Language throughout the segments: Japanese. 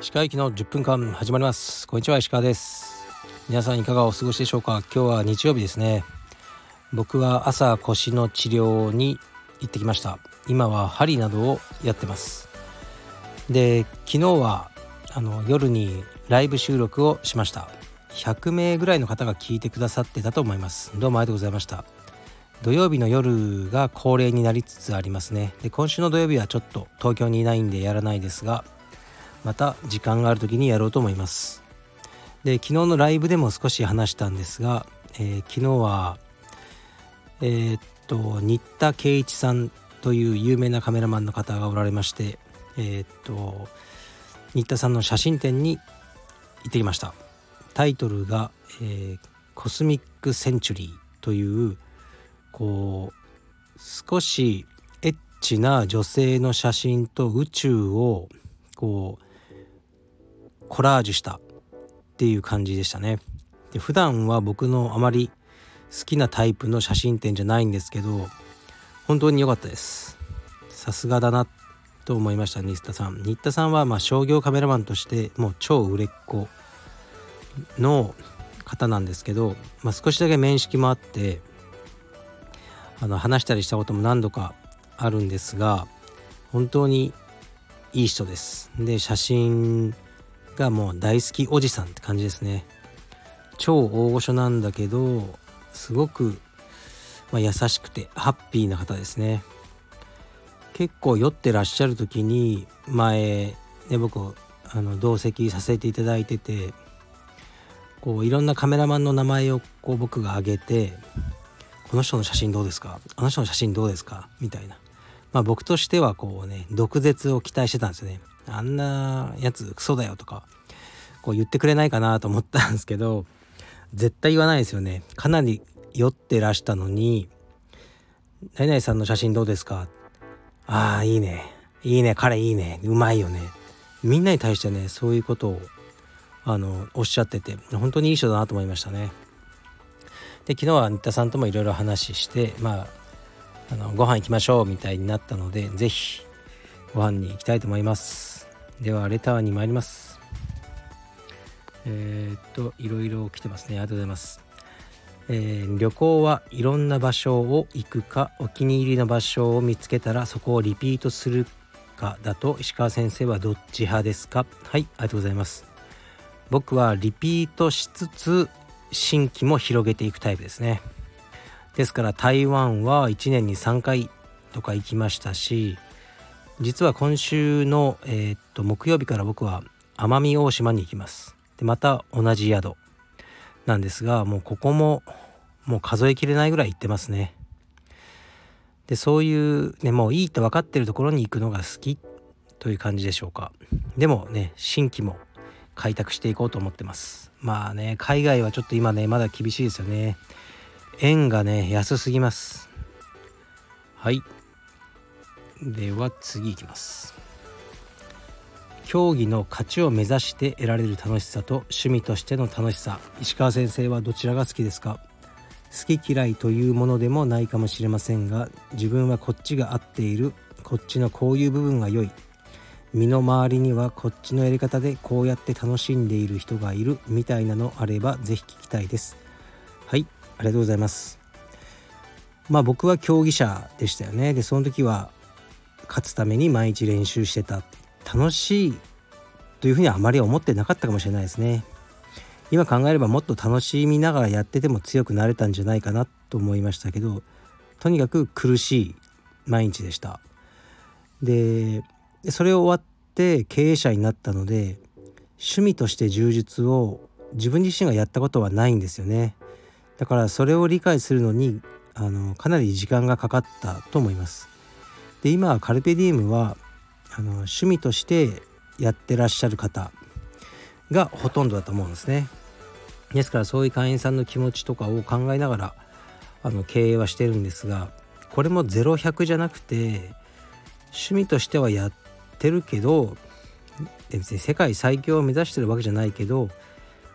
石川行きの10分間始まります。こんにちは石川です。皆さんいかがお過ごしでしょうか。今日は日曜日ですね。僕は朝腰の治療に行ってきました。今は針などをやってます。で昨日はあの夜にライブ収録をしました。100名ぐらいの方が聞いてくださってたと思います。どうもありがとうございました。土曜日の夜が恒例になりつつありますね。で今週の土曜日はちょっと東京にいないんでやらないですがまた時間がある時にやろうと思います。で昨日のライブでも少し話したんですが、えー、昨日はえー、っと新田圭一さんという有名なカメラマンの方がおられましてえー、っと新田さんの写真展に行ってきました。タイトルが、え、コスミック・センチュリーというこう少しエッチな女性の写真と宇宙をこうコラージュしたっていう感じでしたね。で普段は僕のあまり好きなタイプの写真展じゃないんですけど本当に良かったですさすがだなと思いました新田さん新田さんはまあ商業カメラマンとしてもう超売れっ子の方なんですけど、まあ、少しだけ面識もあってあの話したりしたことも何度かあるんですが本当にいい人です。で写真がもう大好きおじさんって感じですね。超大御所なんだけどすごく、まあ、優しくてハッピーな方ですね。結構酔ってらっしゃる時に前ね僕あの同席させていただいててこういろんなカメラマンの名前をこう僕が挙げてこの人の写真どうですか？あの人の写真どうですか？みたいな。まあ僕としてはこうね毒舌を期待してたんですよね。あんなやつクソだよとかこう言ってくれないかなと思ったんですけど絶対言わないですよね。かなり酔ってらしたのに「何々さんの写真どうですか?」ああいいね。いいね。彼いいね。うまいよね。みんなに対してねそういうことをあのおっしゃってて本当にいい人だなと思いましたね。で昨日は新田さんともいろいろ話してまああのご飯行きましょうみたいになったので是非ご飯に行きたいと思います。ではレターに参ります。えー、っといろいろ来てますね。ありがとうございます。えー、旅行はいろんな場所を行くかお気に入りの場所を見つけたらそこをリピートするかだと石川先生はどっち派ですか？はいありがとうございます。僕はリピートしつつ新規も広げていくタイプですね。ですから台湾は1年に3回とか行きましたし実は今週の、えー、っと木曜日から僕は奄美大島に行きます。でまた同じ宿なんですがもうここももう数えきれないぐらい行ってますね。でそういうねもういいと分かってるところに行くのが好きという感じでしょうか。でもね新規も開拓していこうと思ってます。まあね海外はちょっと今ねまだ厳しいですよね。円がね安すぎます。はい。では次いきます。競技の勝ちを目指して得られる楽しさと趣味としての楽しさ。石川先生はどちらが好きですか？好き嫌いというものでもないかもしれませんが自分はこっちが合っている。こっちのこういう部分が良い。身の回りにはこっちのやり方でこうやって楽しんでいる人がいるみたいなのあれば是非聞きたいです。はいありがとうございます。まあ僕は競技者でしたよね。でその時は勝つために毎日練習してた楽しいというふうにはあまり思ってなかったかもしれないですね。今考えればもっと楽しみながらやってても強くなれたんじゃないかなと思いましたけどとにかく苦しい毎日でした。ででそれを終わって経営者になったので趣味として充実を自分自身がやったことはないんですよね。だからそれを理解するのにあのかなり時間がかかったと思います。で今カルペディウムはあの趣味としてやってらっしゃる方がほとんどだと思うんですね。ですからそういう会員さんの気持ちとかを考えながらあの経営はしてるんですがこれも0100じゃなくて趣味としてはやってるけど別に世界最強を目指してるわけじゃないけど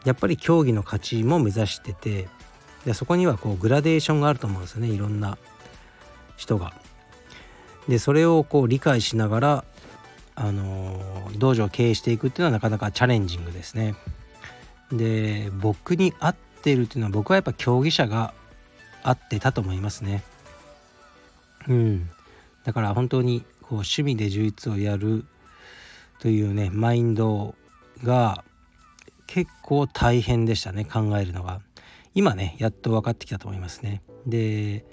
やっぱり競技の勝ちも目指しててでそこにはこうグラデーションがあると思うんですよねいろんな人が。でそれをこう理解しながらあの道場を経営していくっていうのはなかなかチャレンジングですね。で僕に合ってるっていうのは僕はやっぱ競技者が合ってたと思いますね。うん、だから本当にこう趣味で充実をやるというねマインドが結構大変でしたね考えるのが。今ねやっと分かってきたと思いますね。で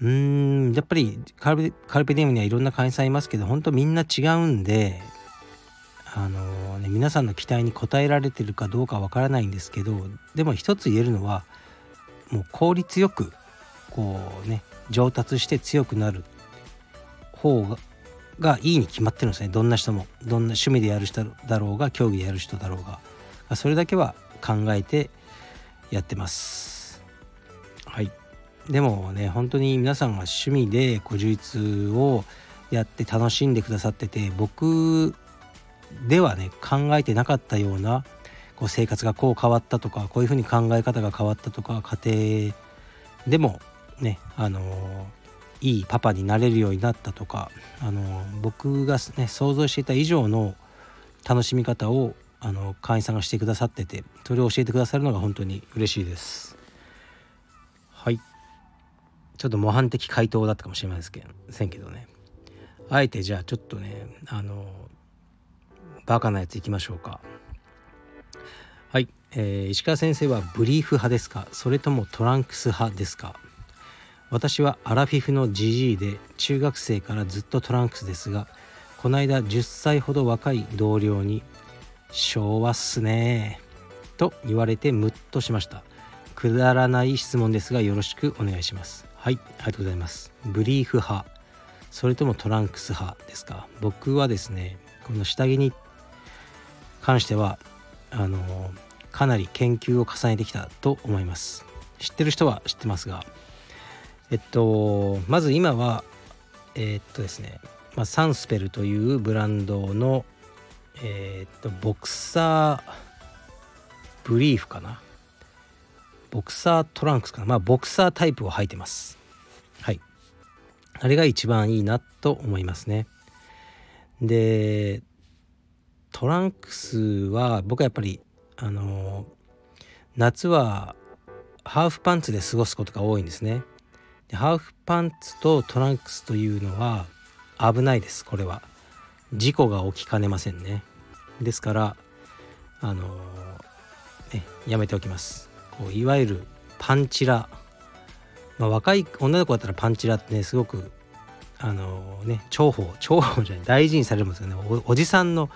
うーんやっぱりカルペディウムにはいろんな会員さんいますけど本当みんな違うんであのね皆さんの期待に応えられてるかどうかわからないんですけどでも一つ言えるのはもう効率よくこうね上達して強くなる。方ががいいに決まってるんですね。どんな人もどんな趣味でやる人だろうが競技でやる人だろうが。それだけは考えてやってます。はい。でもね本当に皆さんが趣味でこう充実をやって楽しんでくださってて僕ではね考えてなかったようなこう生活がこう変わったとかこういうふうに考え方が変わったとか家庭でもねあのいいパパになれるようになったとかあの僕が、ね、想像していた以上の楽しみ方をあの会員さんがしてくださっててそれを教えてくださるのが本当に嬉しいです。はい。ちょっと模範的回答だったかもしれませんけどね。あえてじゃあちょっとねあのバカなやついきましょうか。はい、えー、石川先生はブリーフ派ですか？それともトランクス派ですか？私はアラフィフのジジイで中学生からずっとトランクスですがこの間10歳ほど若い同僚に「昭和っすね」と言われてムッとしました。くだらない質問ですがよろしくお願いします。はいありがとうございます。ブリーフ派。それともトランクス派ですか？僕はですねこの下着に関してはあのかなり研究を重ねてきたと思います。知ってる人は知ってますがえっとまず今はえー、っとですね、まあ、サンスペルというブランドのえー、っとボクサーブリーフかな？ボクサートランクスかな？まあボクサータイプを履いてます。はい。あれが一番いいなと思いますね。でトランクスは僕はやっぱりあの夏はハーフパンツで過ごすことが多いんですね。でハーフパンツとトランクスというのは危ないですこれは。事故が起きかねませんね。ですからあのねやめておきます。こういわゆるパンチラ、まあ、若い女の子だったらパンチラってねすごくあのね重宝重宝じゃない大事にされますよね。おじさんの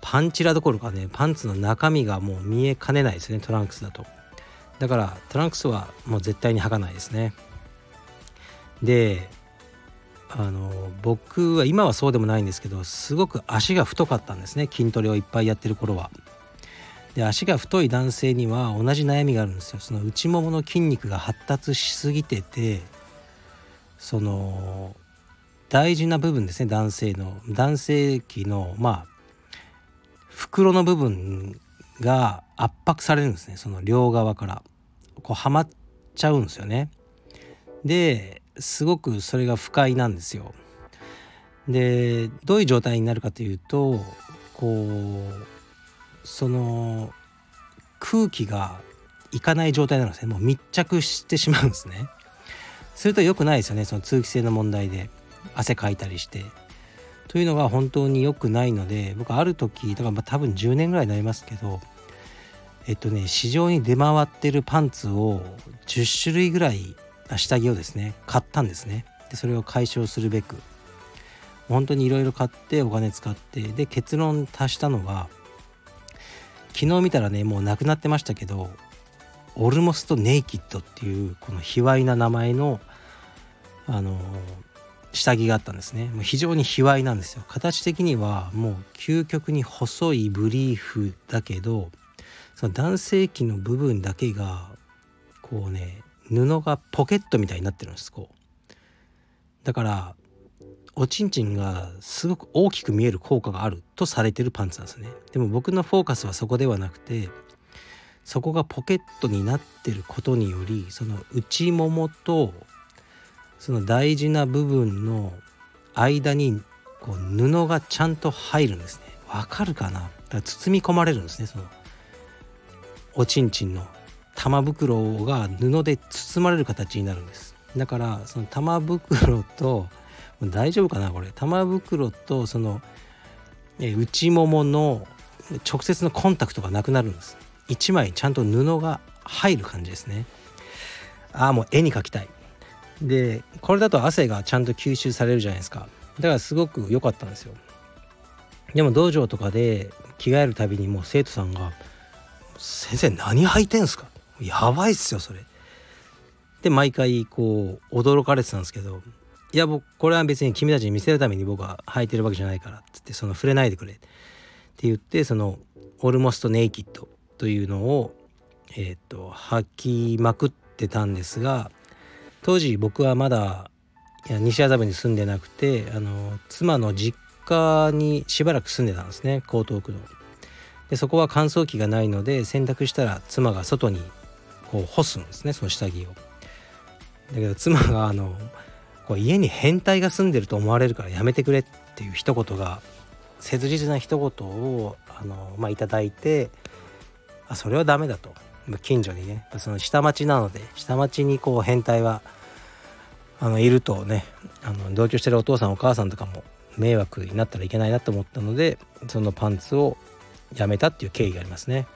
パンチラどころかねパンツの中身がもう見えかねないですねトランクスだと。だからトランクスはもう絶対に履かないですね。であの僕は今はそうでもないんですけどすごく足が太かったんですね筋トレをいっぱいやってる頃は。で足が太い男性には同じ悩みがあるんですよ。その内ももの筋肉が発達しすぎててその大事な部分ですね男性の男性器のまあ袋の部分が圧迫されるんですねその両側からこうはまっちゃうんですよね。ですごくそれが不快なんですよ。でどういう状態になるかというとこうその空気がいかない状態なんですねもう密着してしまうんですね。すると良くないですよねその通気性の問題で汗かいたりして。というのが本当に良くないので僕ある時だからまあ多分10年ぐらいになりますけどえっとね市場に出回ってるパンツを10種類ぐらい下着をですね買ったんですね。でそれを解消するべく。本当にいろいろ買ってお金使ってで結論足したのは昨日見たらねもうなくなってましたけどオルモストネイキッドっていうこの卑猥な名前のあの下着があったんですね。もう非常に卑猥なんですよ。形的にはもう究極に細いブリーフだけどその男性器の部分だけがこうね布がポケットみたいになってるんですこう。だからおちんちんがすごく大きく見える効果があるとされてるパンツなんですね。でも僕のフォーカスはそこではなくてそこがポケットになってることによりその内ももとその大事な部分の間にこう布がちゃんと入るんですね。わかるかな？だから包み込まれるんですねそのおちんちんの。玉袋が布で包まれる形になるんです。だからその玉袋と大丈夫かなこれ。玉袋とその内ももの直接のコンタクトがなくなるんです。1枚ちゃんと布が入る感じですね。ああもう絵に描きたい。でこれだと汗がちゃんと吸収されるじゃないですか。だからすごく良かったんですよ。でも道場とかで着替えるたびにもう生徒さんが「先生何履いてんすか？やばいっすよそれ」で毎回こう驚かれてたんですけどいや僕これは別に君たちに見せるために僕は履いてるわけじゃないからっつってその触れないでくれって言ってそのオルモストネイキッドというのをえっ、と履きまくってたんですが当時僕はまだいや西麻布に住んでなくてあの妻の実家にしばらく住んでたんですね江東区の。でそこは乾燥機がないので洗濯したら妻が外にこう干すんですねその下着を。だけど妻があのこう家に変態が住んでると思われるからやめてくれっていう一言が切実な一言をあの、まあ、いただいてあそれはダメだと近所にねその下町なので下町にこう変態はあのいるとねあの同居してるお父さんお母さんとかも迷惑になったらいけないなと思ったのでそのパンツをやめたっていう経緯がありますね。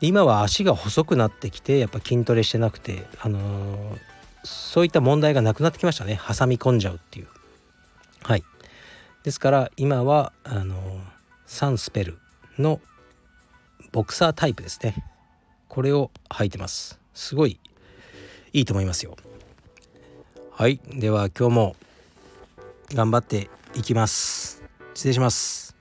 今は足が細くなってきてやっぱ筋トレしてなくてあのー、そういった問題がなくなってきましたね。挟み込んじゃうっていう。はい。ですから今はあのー、サンスペルのボクサータイプですね。これを履いてます。すごいいいと思いますよ。はい。では今日も頑張っていきます。失礼します。